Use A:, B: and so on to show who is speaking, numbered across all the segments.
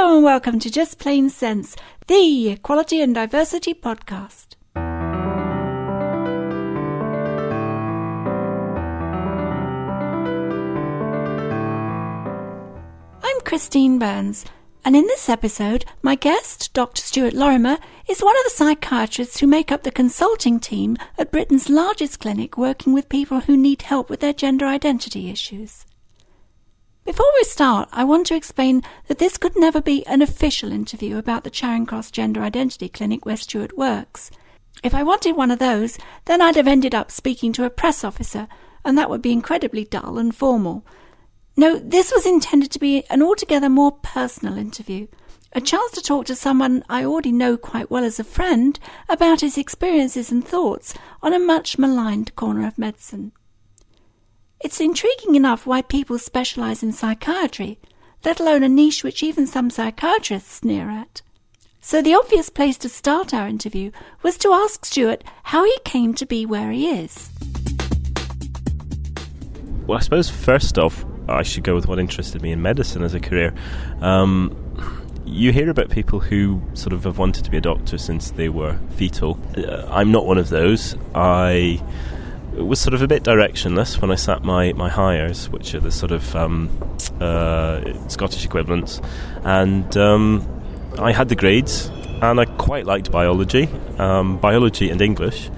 A: Hello and welcome to Just Plain Sense, the Equality and Diversity podcast. I'm Christine Burns, and in this episode, my guest, Dr. Stuart Lorimer, is one of the psychiatrists who make up the consulting team at Britain's largest clinic working with people who need help with their gender identity issues. Before we start, I want to explain that this could never be an official interview about the Charing Cross Gender Identity Clinic where Stuart works. If I wanted one of those, then I'd have ended up speaking to a press officer, and that would be incredibly dull and formal. No, this was intended to be an altogether more personal interview, a chance to talk to someone I already know quite well as a friend about his experiences and thoughts on a much maligned corner of medicine. It's intriguing enough why people specialise in psychiatry, let alone a niche which even some psychiatrists sneer at. So the obvious place to start our interview was to ask Stuart how he came to be where he is.
B: Well, I suppose first off, I should go with what interested me in medicine as a career. Um, you hear about people who sort of have wanted to be a doctor since they were fetal. Uh, I'm not one of those. I was sort of a bit directionless when I sat my, my Highers, which are the sort of um, uh, Scottish equivalents, and um, I had the grades, and I quite liked biology, um, biology and English,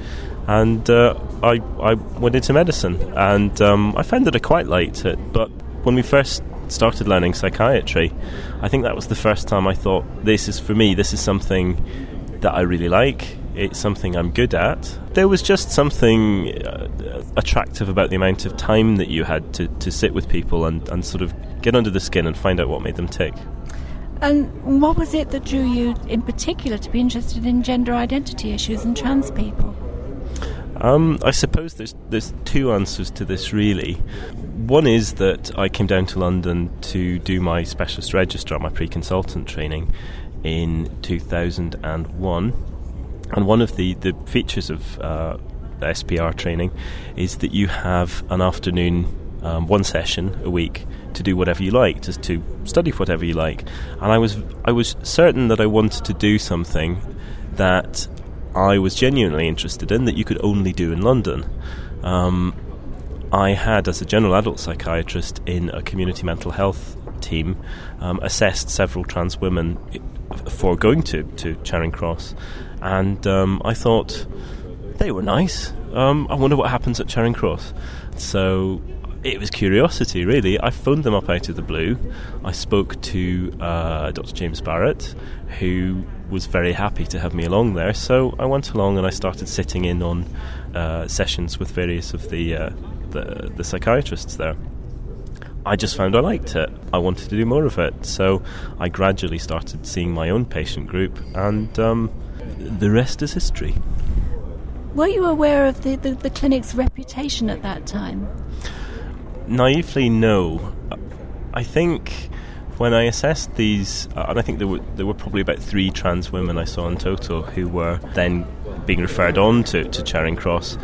B: and uh, I I went into medicine, and um, I found that I quite liked it. But when we first started learning psychiatry, I think that was the first time I thought, this is for me. This is something that I really like it's something I'm good at. There was just something uh, attractive about the amount of time that you had to, to sit with people and, and sort of get under the skin and find out what made them tick.
A: And what was it that drew you in particular to be interested in gender identity issues and trans people?
B: Um, I suppose there's there's two answers to this really. One is that I came down to London to do my specialist registrar, my pre-consultant training, in 2001 and one of the, the features of uh, SPR training is that you have an afternoon, um, one session a week to do whatever you like, just to study whatever you like. And I was I was certain that I wanted to do something that I was genuinely interested in that you could only do in London. Um, I had, as a general adult psychiatrist in a community mental health team, um, assessed several trans women for going to, to Charing Cross and um, I thought they were nice. Um, I wonder what happens at Charing Cross. So it was curiosity, really. I phoned them up out of the blue. I spoke to uh, Dr. James Barrett, who was very happy to have me along there. So I went along and I started sitting in on uh, sessions with various of the, uh, the, the psychiatrists there. I just found I liked it. I wanted to do more of it. So I gradually started seeing my own patient group and. Um, the rest is history.
A: Were you aware of the, the, the clinic's reputation at that time?
B: Naively, no. I think when I assessed these, uh, and I think there were there were probably about three trans women I saw in total who were then being referred on to, to Charing Cross.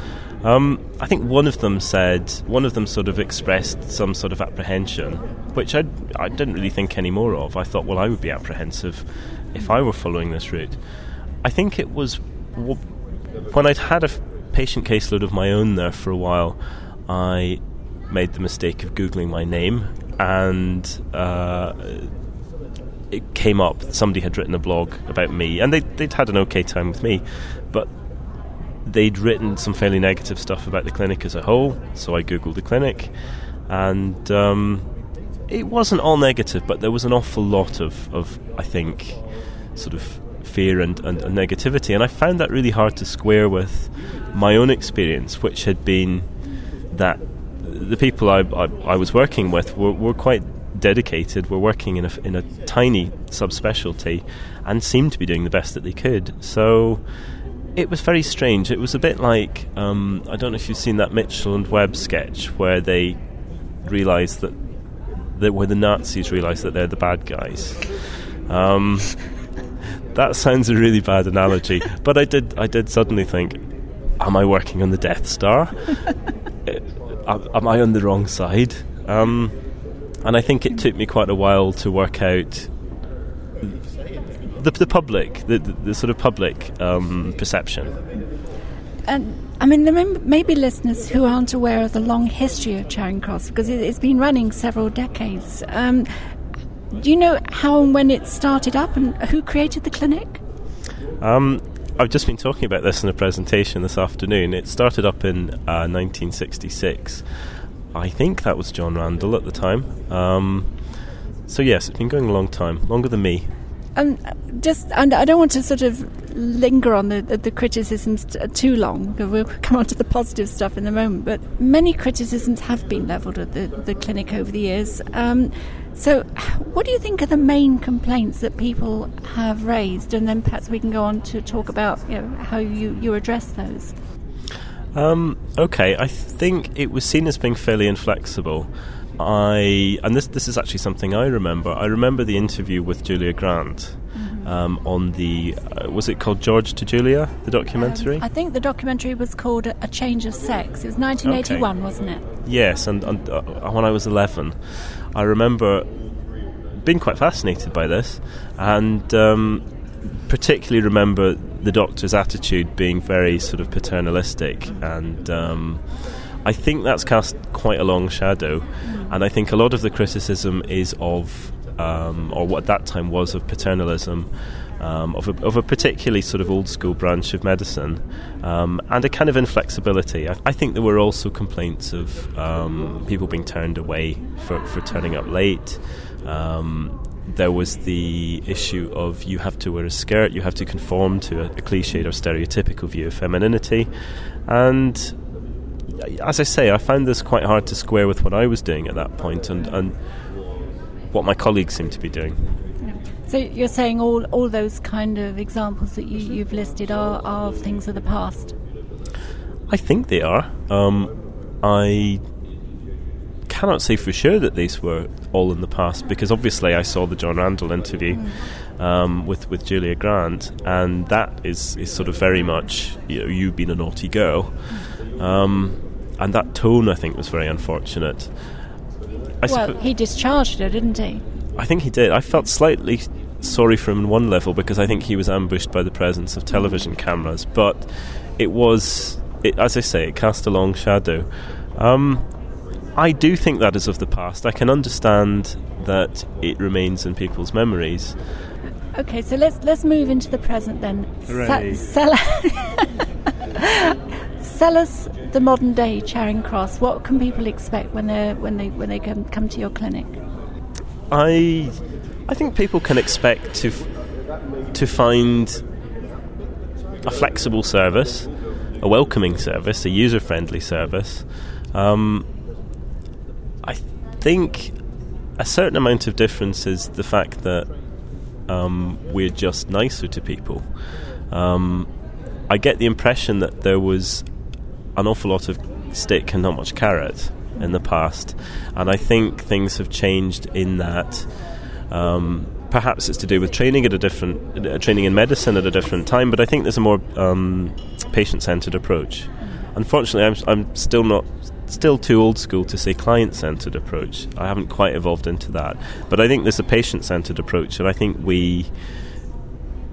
B: Um, I think one of them said, one of them sort of expressed some sort of apprehension, which I, I didn't really think any more of. I thought, well, I would be apprehensive if I were following this route. I think it was when I'd had a patient caseload of my own there for a while, I made the mistake of Googling my name and uh, it came up. Somebody had written a blog about me and they'd, they'd had an okay time with me, but they'd written some fairly negative stuff about the clinic as a whole, so I Googled the clinic and. Um, it wasn't all negative, but there was an awful lot of, of I think, sort of fear and, and, and, negativity. And I found that really hard to square with my own experience, which had been that the people I, I, I was working with were, were quite dedicated, were working in a, in a tiny subspecialty, and seemed to be doing the best that they could. So it was very strange. It was a bit like um, I don't know if you've seen that Mitchell and Webb sketch where they realise that, that where the Nazis realise that they're the bad guys. Um, that sounds a really bad analogy, but I did I did suddenly think, am I working on the Death Star? am I on the wrong side? Um, and I think it took me quite a while to work out the, the public, the, the, sort of public um, perception.
A: And I mean, there may be listeners who aren't aware of the long history of Charing Cross because it's been running several decades. Um, do you know how and when it started up and who created the clinic?
B: Um, I've just been talking about this in a presentation this afternoon. It started up in uh, 1966. I think that was John Randell at the time. Um, so yes, it's been going a long time, longer than me.
A: Um, just, and I don't want to sort of linger on the, the, the criticisms t- too long. We'll come on to the positive stuff in a moment. But many criticisms have been levelled at the, the clinic over the years. Um, so, what do you think are the main complaints that people have raised? And then perhaps we can go on to talk about you know, how you, you address those.
B: Um, okay, I think it was seen as being fairly inflexible. I and this this is actually something I remember. I remember the interview with Julia Grant mm-hmm. um, on the uh, was it called George to Julia the documentary?
A: Um, I think the documentary was called A Change of Sex. It was 1981, okay. wasn't it?
B: Yes, and, and uh, when I was 11, I remember being quite fascinated by this, and um, particularly remember the doctor's attitude being very sort of paternalistic, and um, I think that's cast quite a long shadow. And I think a lot of the criticism is of, um, or what at that time was of paternalism. Um, of, a, of, a, particularly sort of old school branch of medicine um, and a kind of inflexibility. I, I, think there were also complaints of um, people being turned away for, for turning up late. Um, there was the issue of you have to wear a skirt, you have to conform to a, a cliched or stereotypical view of femininity. And as I say, I found this quite hard to square with what I was doing at that point and, and what my colleagues seemed to be doing.
A: So you're saying all, all those kind of examples that you, you've listed are, are things of the past?
B: I think they are. Um, I cannot say for sure that these were all in the past because obviously I saw the John Randell interview mm. um, with with Julia Grant, and that is is sort of very much you know you being a naughty girl. Um, and that tone, I think, was very unfortunate.
A: I well, he discharged her, didn't he?
B: I think he did. I felt slightly sorry for him on one level because I think he was ambushed by the presence of television cameras, but it was, it, as I say, it cast a long shadow. Um, I do think that is of the past. I can understand that it remains in people's memories.
A: Okay, so let's let's move into the present then.
B: Sa-
A: sell us the modern day Charing Cross. What can people expect when they when they when they come, come to your clinic?
B: I I think people can expect to to find a flexible service, a welcoming service, a user friendly service. Um, I think a certain amount of difference is the fact that um, we're just nicer to people. Um, I get the impression that there was an awful lot of stick and not much carrot in the past, and I think things have changed in that. Um, perhaps it's to do with training at a different uh, training in medicine at a different time, but I think there's a more um, patient-centered approach. Unfortunately, I'm, I'm still not still too old school to say client-centered approach. I haven't quite evolved into that, but I think there's a patient-centered approach, and I think we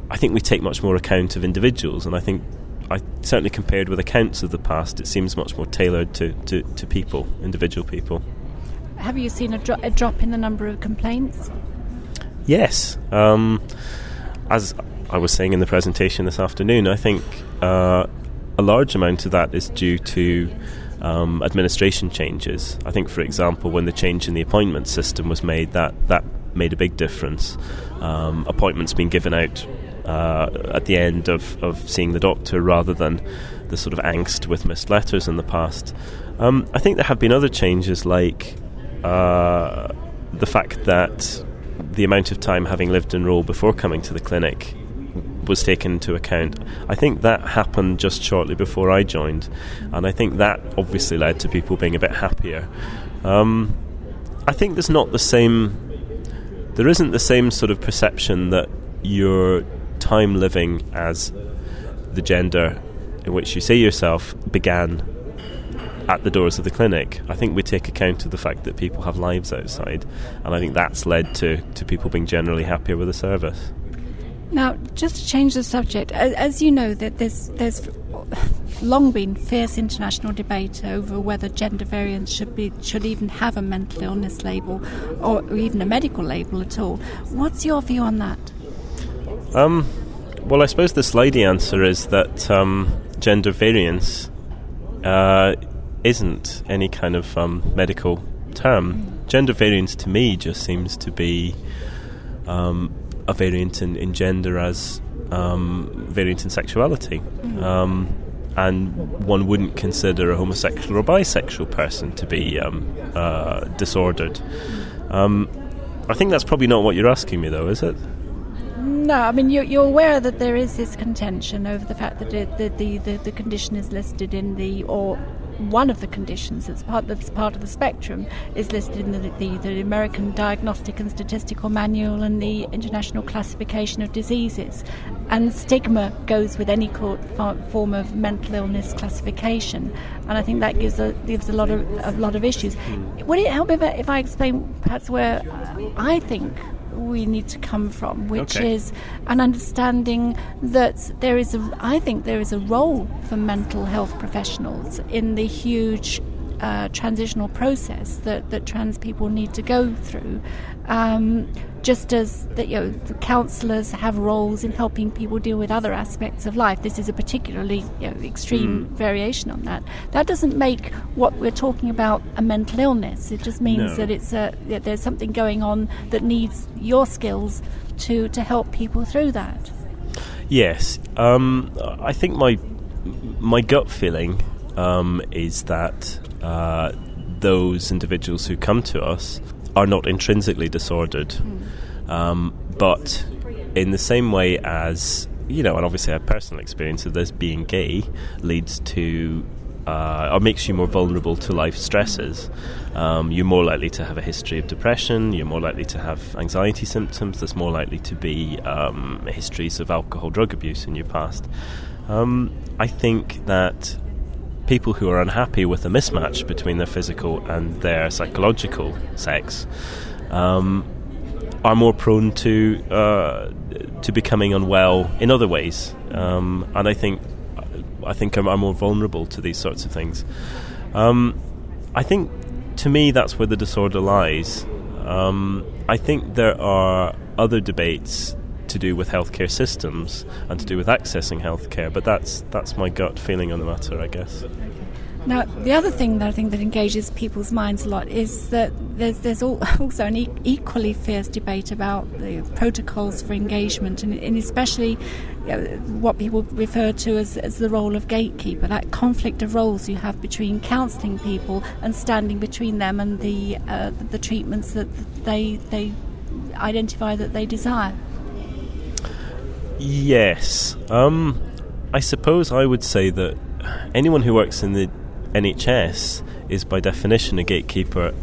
B: I think we take much more account of individuals, and I think I certainly compared with accounts of the past, it seems much more tailored to, to, to people, individual people.
A: Have you seen a, dro- a drop in the number of complaints?
B: Yes. Um, as I was saying in the presentation this afternoon, I think uh, a large amount of that is due to um, administration changes. I think, for example, when the change in the appointment system was made, that, that made a big difference. Um, appointments being given out uh, at the end of, of seeing the doctor rather than the sort of angst with missed letters in the past. Um, I think there have been other changes like uh, the fact that the amount of time having lived in role before coming to the clinic was taken into account. I think that happened just shortly before I joined, and I think that obviously led to people being a bit happier. Um, I think there's not the same, there isn't the same sort of perception that you're time living as the gender in which you see yourself began at the doors of the clinic. I think we take account of the fact that people have lives outside, and I think that's led to, to people being generally happier with the service.
A: Now, just to change the subject, as, you know, that there's there's long been fierce international debate over whether gender variance should be should even have a mental illness label or even a medical label at all. What's your view on that?
B: Um, well, I suppose the slidey answer is that um, gender variance uh, isn't any kind of um, medical term. Gender variance to me just seems to be um, a variant in, in gender as um, variant in sexuality. Um, and one wouldn't consider a homosexual or bisexual person to be um, uh, disordered. I think that's probably not what you're asking me, though, is it?
A: No, I mean you're, you're aware that there is this contention over the fact that the, the, the, the condition is listed in the or one of the conditions that's part, that's part of the spectrum is listed in the, the, the, American Diagnostic and Statistical Manual and the International Classification of Diseases. And stigma goes with any form of mental illness classification, and I think that gives a gives a lot of a lot of issues. Would it help if I, if I explain perhaps where I think we need to come from, which okay. is an understanding that there is a, I think there is a role for mental health professionals in the huge uh, transitional process that, that trans people need to go through. Um, just as that, you know, the counsellors have roles in helping people deal with other aspects of life. This is a particularly you know, extreme mm. variation on that. That doesn't make what we're talking about a mental illness. It just means no. that it's a that there's something going on that needs your skills to to help people through that.
B: Yes, um, I think my my gut feeling um, is that uh, those individuals who come to us are not intrinsically disordered, mm. um, but in the same way as you know, and obviously, our personal experience of this being gay leads to uh, or makes you more vulnerable to life stresses. Um, you're more likely to have a history of depression. You're more likely to have anxiety symptoms. There's more likely to be um, histories of alcohol, drug abuse in your past. Um, I think that people who are unhappy with the mismatch between their physical and their psychological sex um, are more prone to uh, to becoming unwell in other ways, um, and I think I think I'm, more vulnerable to these sorts of things. Um, I think to me that's where the disorder lies. Um, I think there are other debates to do with healthcare systems and to do with accessing healthcare. But that's that's my gut feeling on the matter, I guess.
A: Now, the other thing that I think that engages people's minds a lot is that there's there's also an e- equally fierce debate about the protocols for engagement, and, and especially you know, what people refer to as, as the role of gatekeeper, that conflict of roles you have between counselling people and standing between them and the uh, the treatments that they they identify that they desire.
B: Yes. Um, I suppose I would say that anyone who works in the NHS is by definition a gatekeeper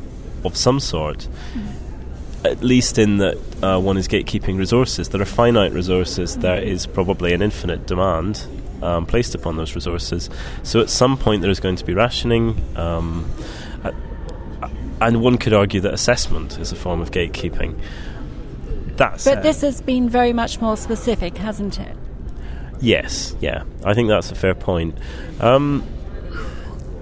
B: of some sort. Mm. At least in that uh, one is gatekeeping resources. There are finite resources, there is probably an infinite demand um, placed upon those resources. So at some point there is going to be rationing. Um, and one could argue that assessment is a form of gatekeeping.
A: But this has been very much more specific, hasn't it?
B: Yes, yeah. I think that's a fair point. Um,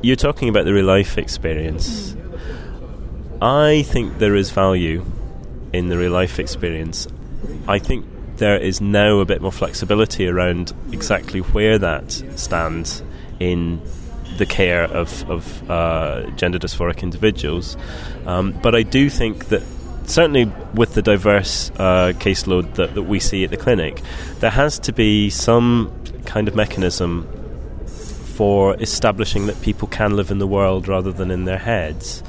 B: you're talking about the real life experience. Mm. I think there is value in the real life experience. I think there is now a bit more flexibility around exactly where that stands in the care of, of uh, gender dysphoric individuals. Um, but I do think that certainly with the diverse uh, caseload that, that we see at the clinic, there has to be some kind of mechanism for establishing that people can live in the world rather than in their heads.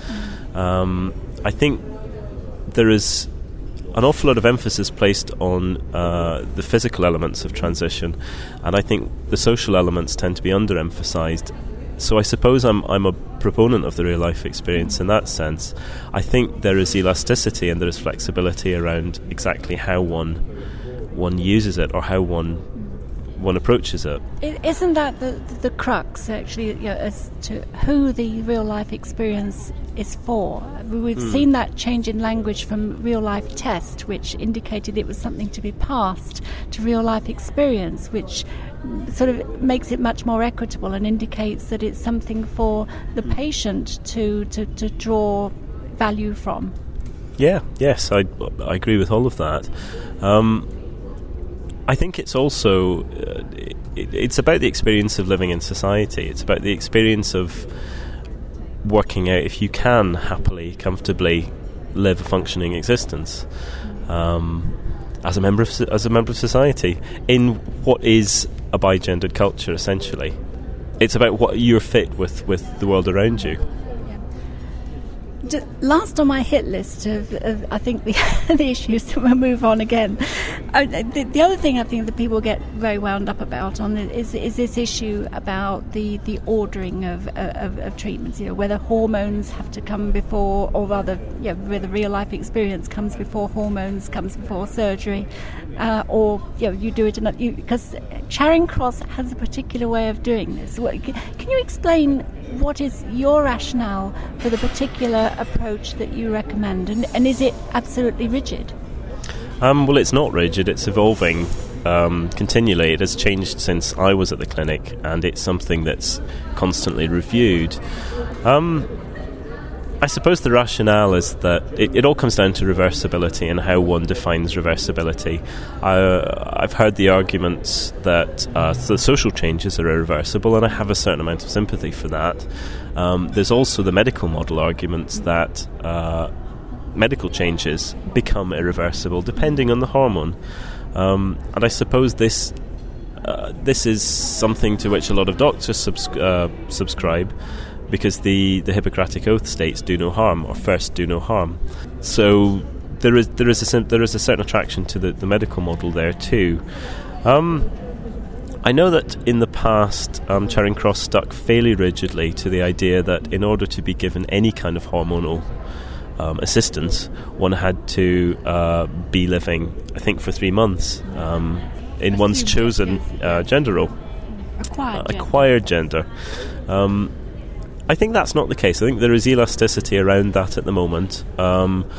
B: Um, I think there is an awful lot of emphasis placed on uh, the physical elements of transition, and I think the social elements tend to be underemphasized so I suppose I'm I'm a proponent of the real life experience in that sense. I think there is elasticity and there is flexibility around exactly how one one uses it or how one one approaches it.
A: Isn't that the, the crux, actually, you know, as to who the real life experience is for? We've mm. seen that change in language from real life test, which indicated it was something to be passed, to real life experience, which sort of makes it much more equitable and indicates that it's something for the hmm. patient to, to, to draw value from.
B: Yeah, yes, I, I agree with all of that. Um, I think it's also uh, it, it's about the experience of living in society. It's about the experience of working out if you can happily, comfortably live a functioning existence um, as a member of as a member of society in what is a bigendered culture. Essentially, it's about what you're fit with with the world around you
A: last on my hit list of, of I think the, the issues that we'll move on again. Uh, the, the, other thing I think that people get very wound up about on is is this issue about the, the ordering of, of, of treatments. You know whether hormones have to come before, or rather, know, whether real life experience comes before hormones, comes before surgery, uh, or you know you do it because Charing Cross has a particular way of doing this. Can you explain what is your rationale for the particular approach that you recommend, and, and is it absolutely rigid?
B: Um, well, it's not rigid, it's evolving um, continually. It has changed since I was at the clinic, and it's something that's constantly reviewed. Um, I suppose the rationale is that it, it, all comes down to reversibility and how one defines reversibility. I, have heard the arguments that uh, the social changes are irreversible, and I have a certain amount of sympathy for that. Um, there's also the medical model arguments that uh, medical changes become irreversible depending on the hormone. Um, and I suppose this uh, this is something to which a lot of doctors subs- uh, subscribe because the, the Hippocratic Oath states do no harm, or first do no harm. So there is there is a there is a certain attraction to the, the medical model there too. Um, I know that in the past, um, Charing Cross stuck fairly rigidly to the idea that in order to be given any kind of hormonal um, assistance, one had to uh, be living, I think, for three months um, in one's chosen uh, gender role.
A: Acquired,
B: uh, acquired gender. Um, I think that's not the case. I think there is elasticity around that at the moment. Um,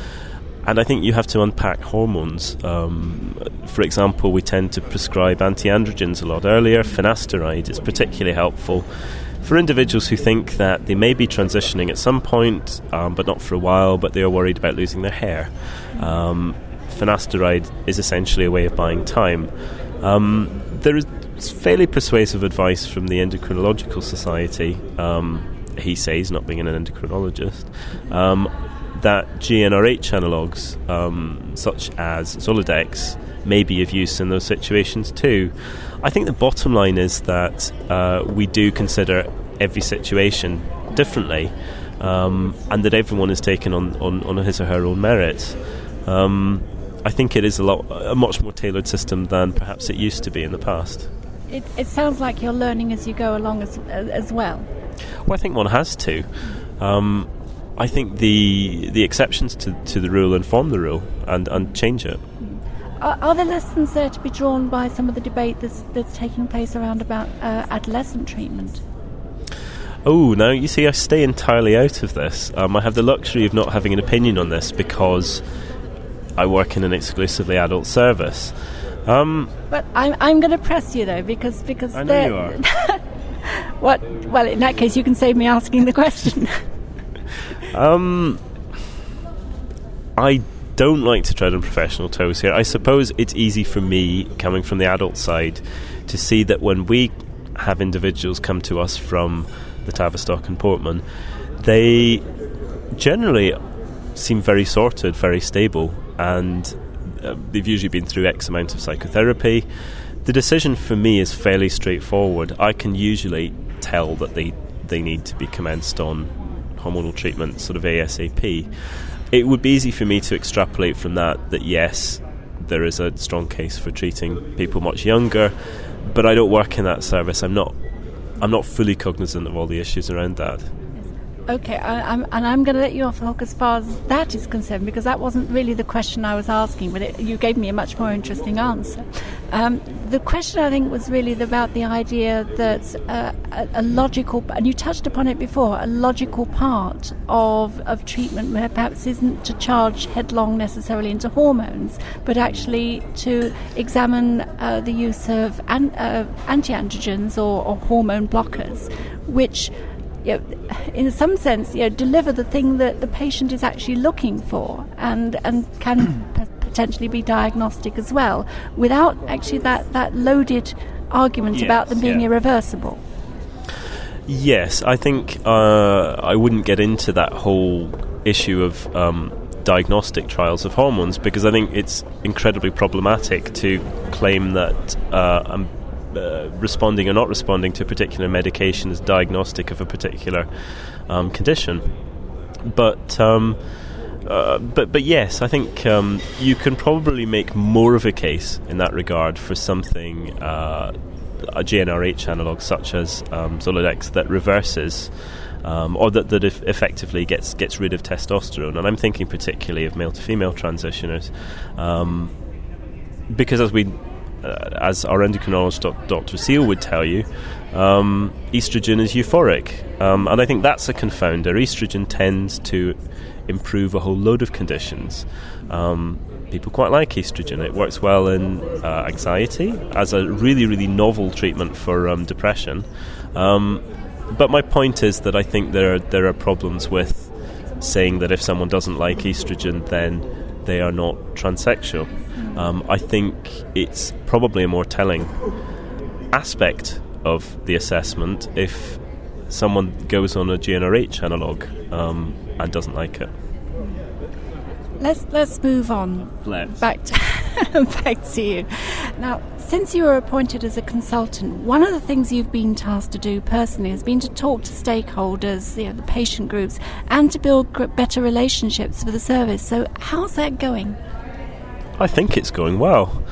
B: and I think you have to unpack hormones. Um, for example, we tend to prescribe anti androgens a lot earlier. Finasteride is particularly helpful for individuals who think that they may be transitioning at some point, um, but not for a while, but they are worried about losing their hair. Um, finasteride is essentially a way of buying time. Um, there is fairly persuasive advice from the Endocrinological Society um, he says, not being an endocrinologist, um, that GnRH analogues, um, such as Zoladex, may be of use in those situations too. I think the bottom line is that uh, we do consider every situation differently, um, and that everyone is taken on, on, on, his or her own merit. Um, I think it is a lot a much more tailored system than perhaps it used to be in the past.
A: It, it sounds like you're learning as you go along as, as well.
B: Well, I think one has to. Um, I think the the exceptions to, to the rule inform the rule and, and change it.
A: Are, are there lessons there to be drawn by some of the debate that's, that's taking place around about uh, adolescent treatment?
B: Oh, no, you see, I stay entirely out of this. Um, I have the luxury of not having an opinion on this because I work in an exclusively adult service. Um,
A: but I'm, I'm going to press you though because because
B: I know you are.
A: What? Well, in that case, you can save me asking the question.
B: um, I don't like to tread on professional toes here. I suppose it's easy for me, coming from the adult side, to see that when we have individuals come to us from the Tavistock and Portman, they generally seem very sorted, very stable, and uh, they've usually been through X amount of psychotherapy. The decision for me is fairly straightforward. I can usually tell that they, they need to be commenced on hormonal treatment sort of ASAP. It would be easy for me to extrapolate from that that yes, there is a strong case for treating people much younger, but I don't work in that service. I'm not I'm not fully cognizant of all the issues around that.
A: Okay, I, I'm, and I'm going to let you off the hook as far as that is concerned because that wasn't really the question I was asking, but it, you gave me a much more interesting answer. Um, the question I think was really about the idea that uh, a, a, logical, and you touched upon it before, a logical part of, of treatment perhaps isn't to charge headlong necessarily into hormones, but actually to examine uh, the use of an, uh, anti androgens or, or hormone blockers, which you know, in some sense, you know, deliver the thing that the patient is actually looking for, and and can potentially be diagnostic as well, without actually that that loaded argument yes, about them being yeah. irreversible.
B: Yes, I think uh, I wouldn't get into that whole issue of um, diagnostic trials of hormones because I think it's incredibly problematic to claim that uh, um, uh, responding or not responding to a particular medication is diagnostic of a particular um, condition. But um, uh, but but yes, I think um, you can probably make more of a case in that regard for something uh, a GnRH analog such as um, Zoladex that reverses. Um, or that, that effectively gets gets rid of testosterone, and I'm thinking particularly of male to female transitioners, um, because as we uh, as our endocrinologist Dr. Seal would tell you, um, estrogen is euphoric. Um, and I think that's a confounder. Estrogen tends to improve a whole load of conditions. Um, people quite like estrogen. It works well in uh, anxiety as a really, really novel treatment for um, depression. Um, but my point is that I think there are, there are problems with saying that if someone doesn't like estrogen, then they are not transsexual. Um, I think it's probably a more telling aspect of the assessment if someone goes on a GnRH analog um, and doesn't like it.
A: Let's let's move on.
B: Let's.
A: back to back to you. Now, since you were appointed as a consultant, one of the things you've been tasked to do personally has been to talk to stakeholders, you know, the patient groups, and to build better relationships for the service. So, how's that going?
B: I think it's going well.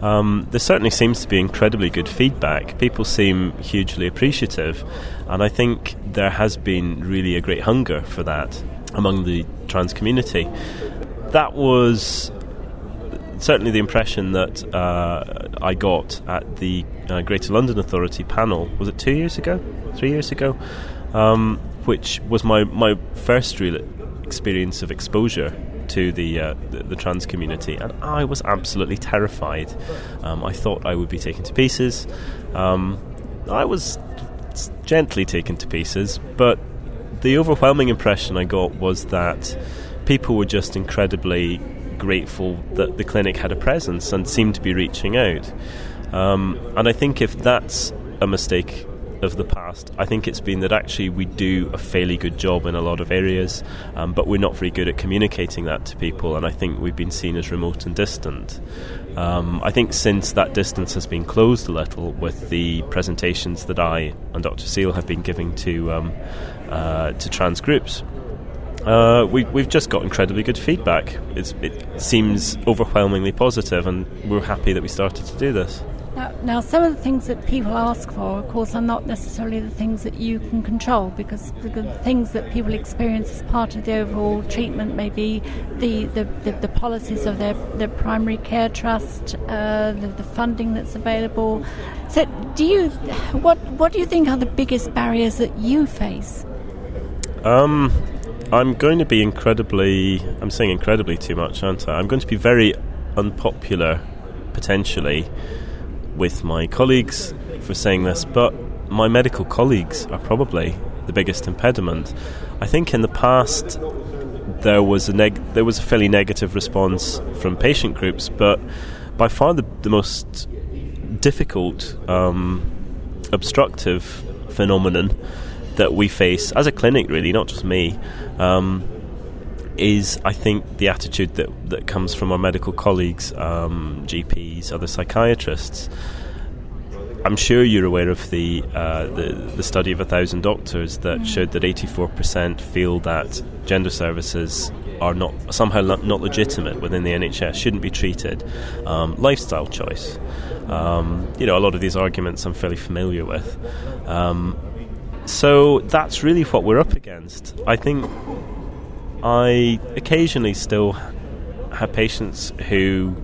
B: Um, there certainly seems to be incredibly good feedback. People seem hugely appreciative, and I think there has been really a great hunger for that among the trans community. That was certainly the impression that uh, I got at the uh, Greater London Authority panel. Was it two years ago? Three years ago? Um, which was my, my first real experience of exposure to the, uh, the, the trans community, and I was absolutely terrified. Um, I thought I would be taken to pieces. Um, I was gently taken to pieces, but the overwhelming impression I got was that people were just incredibly grateful that the clinic had a presence and seemed to be reaching out. Um, and I think if that's a mistake of the past. I think it's been that actually we do a fairly good job in a lot of areas, um, but we're not very good at communicating that to people, and I think we've been seen as remote and distant. Um, I think since that distance has been closed a little with the presentations that I and Dr. Seal have been giving to um, uh, to trans groups. Uh, we, have just got incredibly good feedback. It's, it seems overwhelmingly positive, and we're happy that we started to do this.
A: Now, some of the things that people ask for, of course, are not necessarily the things that you can control because the things that people experience as part of the overall treatment may be the, the, the, the policies of their, their primary care trust, uh, the, the funding that's available. So, do you, what, what do you think are the biggest barriers that you face?
B: Um, I'm going to be incredibly, I'm saying incredibly too much, aren't I? I'm going to be very unpopular, potentially with my colleagues for saying this, but my medical colleagues are probably the biggest impediment. I think in the past there was a neg- there was a fairly negative response from patient groups, but by far the, the most difficult um, obstructive phenomenon that we face as a clinic, really, not just me, um, is I think the attitude that, that comes from our medical colleagues, um, GPs, other psychiatrists. I'm sure you're aware of the, uh, the, the study of a thousand doctors that mm. showed that 84% feel that gender services are not somehow not legitimate within the NHS, shouldn't be treated. Um, lifestyle choice. Um, you know, a lot of these arguments I'm fairly familiar with. Um, so that's really what we're up against. I think I occasionally still have patients who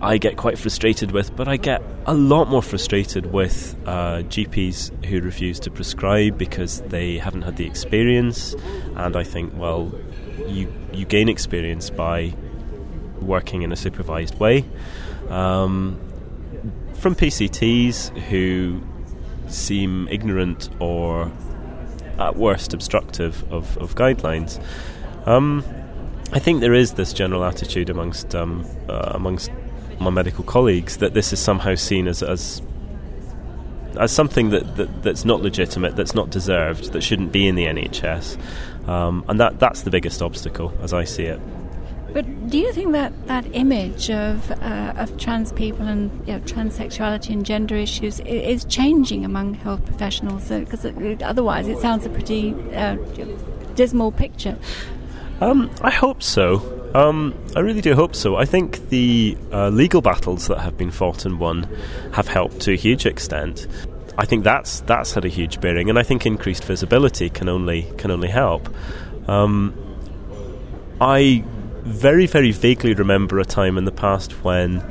B: I get quite frustrated with, but I get a lot more frustrated with uh, GPs who refuse to prescribe because they haven't had the experience. And I think, well, you you gain experience by working in a supervised way. Um, from PCTs who seem ignorant or at worst obstructive of, of guidelines. Um, I think there is this general attitude amongst um, uh, amongst my medical colleagues that this is somehow seen as as, as something that, that, that's not legitimate, that's not deserved, that shouldn't be in the NHS, um, and that that's the biggest obstacle as I see it.
A: But do you think that that image of uh, of trans people and you know, transsexuality and gender issues is changing among health professionals? Because uh, otherwise, it sounds a pretty uh, dismal picture.
B: Um, I hope so. Um, I really do hope so. I think the uh, legal battles that have been fought and won have helped to a huge extent. I think that's that's had a huge bearing, and I think increased visibility can only can only help. Um, I very very vaguely remember a time in the past when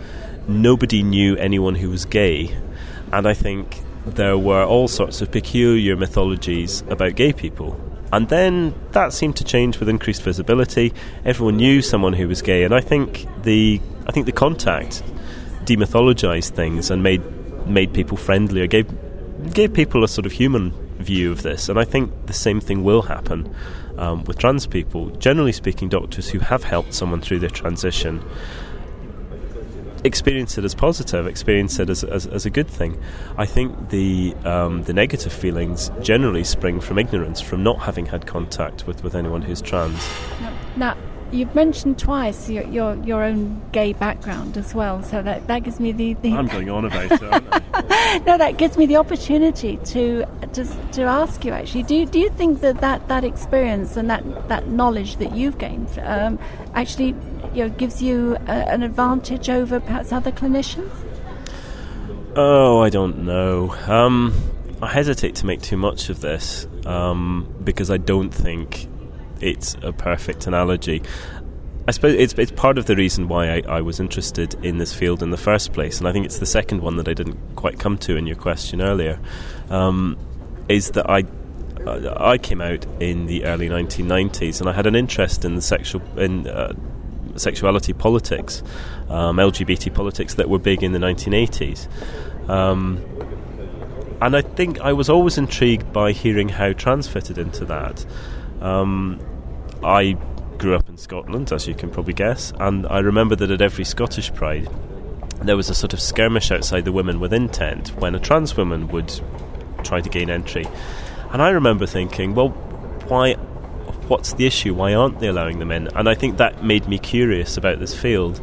B: nobody knew anyone who was gay, and I think there were all sorts of peculiar mythologies about gay people. And then that seemed to change with increased visibility. Everyone knew someone who was gay, and I think the I think the contact demythologized things and made made people friendlier, gave gave people a sort of human view of this. And I think the same thing will happen um, with trans people. Generally speaking, doctors who have helped someone through their transition experience it as positive, experience it as, as, as a good thing. I think the um, the negative feelings generally spring from ignorance, from not having had contact with, with anyone who's trans.
A: Now, you've mentioned twice your, your, your own gay background as well, so that, that gives me the, the
B: I'm going on about it.
A: no, that gives me the opportunity to just to ask you actually. Do do you think that that, that experience and that, that knowledge that you've gained um, actually you know, gives you a, an advantage over perhaps other clinicians?
B: Oh, I don't know. Um, I hesitate to make too much of this um, because I don't think it's a perfect analogy. I suppose it's, it's part of the reason why I, I, was interested in this field in the first place, and I think it's the second one that I didn't quite come to in your question earlier. Um, is that I I came out in the early 1990s, and I had an interest in the sexual in uh, sexuality politics, um, LGBT politics that were big in the 1980s. Um, and I think I was always intrigued by hearing how trans fitted into that. Um, I grew up in Scotland, as you can probably guess, and I remember that at every Scottish Pride, there was a sort of skirmish outside the Women Within tent when a trans woman would try to gain entry. And I remember thinking, well, why what's the issue? Why aren't they allowing them in? And I think that made me curious about this field.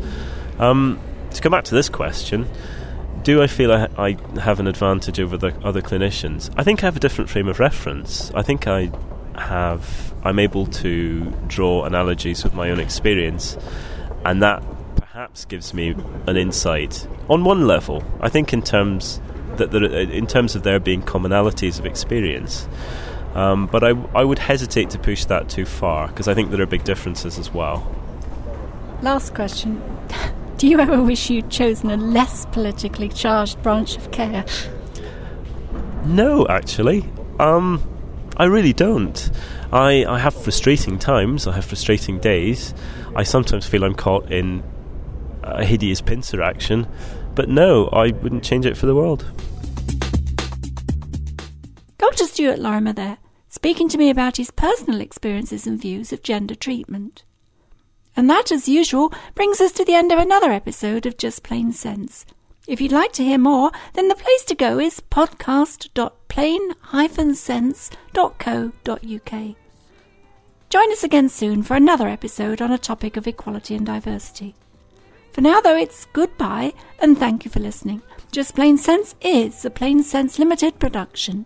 B: Um, to come back to this question, do I feel I, I, have an advantage over the other clinicians? I think I have a different frame of reference. I think I have. I'm able to draw analogies with my own experience, and that perhaps gives me an insight on one level. I think in terms that there, in terms of there being commonalities of experience. Um, but I, I would hesitate to push that too far because I think there are big differences as well.
A: Last question. Do you ever wish you'd chosen a less politically charged branch of care?
B: No, actually. Um, I really don't. I, I have frustrating times, I have frustrating days. I sometimes feel I'm caught in a hideous pincer action, but no, I wouldn't change it for the world.
A: Dr. Stuart Lorimer there speaking to me about his personal experiences and views of gender treatment. And that, as usual, brings us to the end of another episode of Just Plain Sense. If you'd like to hear more, then the place to go is podcast.plain-sense.co.uk. Join us again soon for another episode on a topic of equality and diversity. For now, though, it's goodbye and thank you for listening. Just Plain Sense is a Plain Sense Limited production.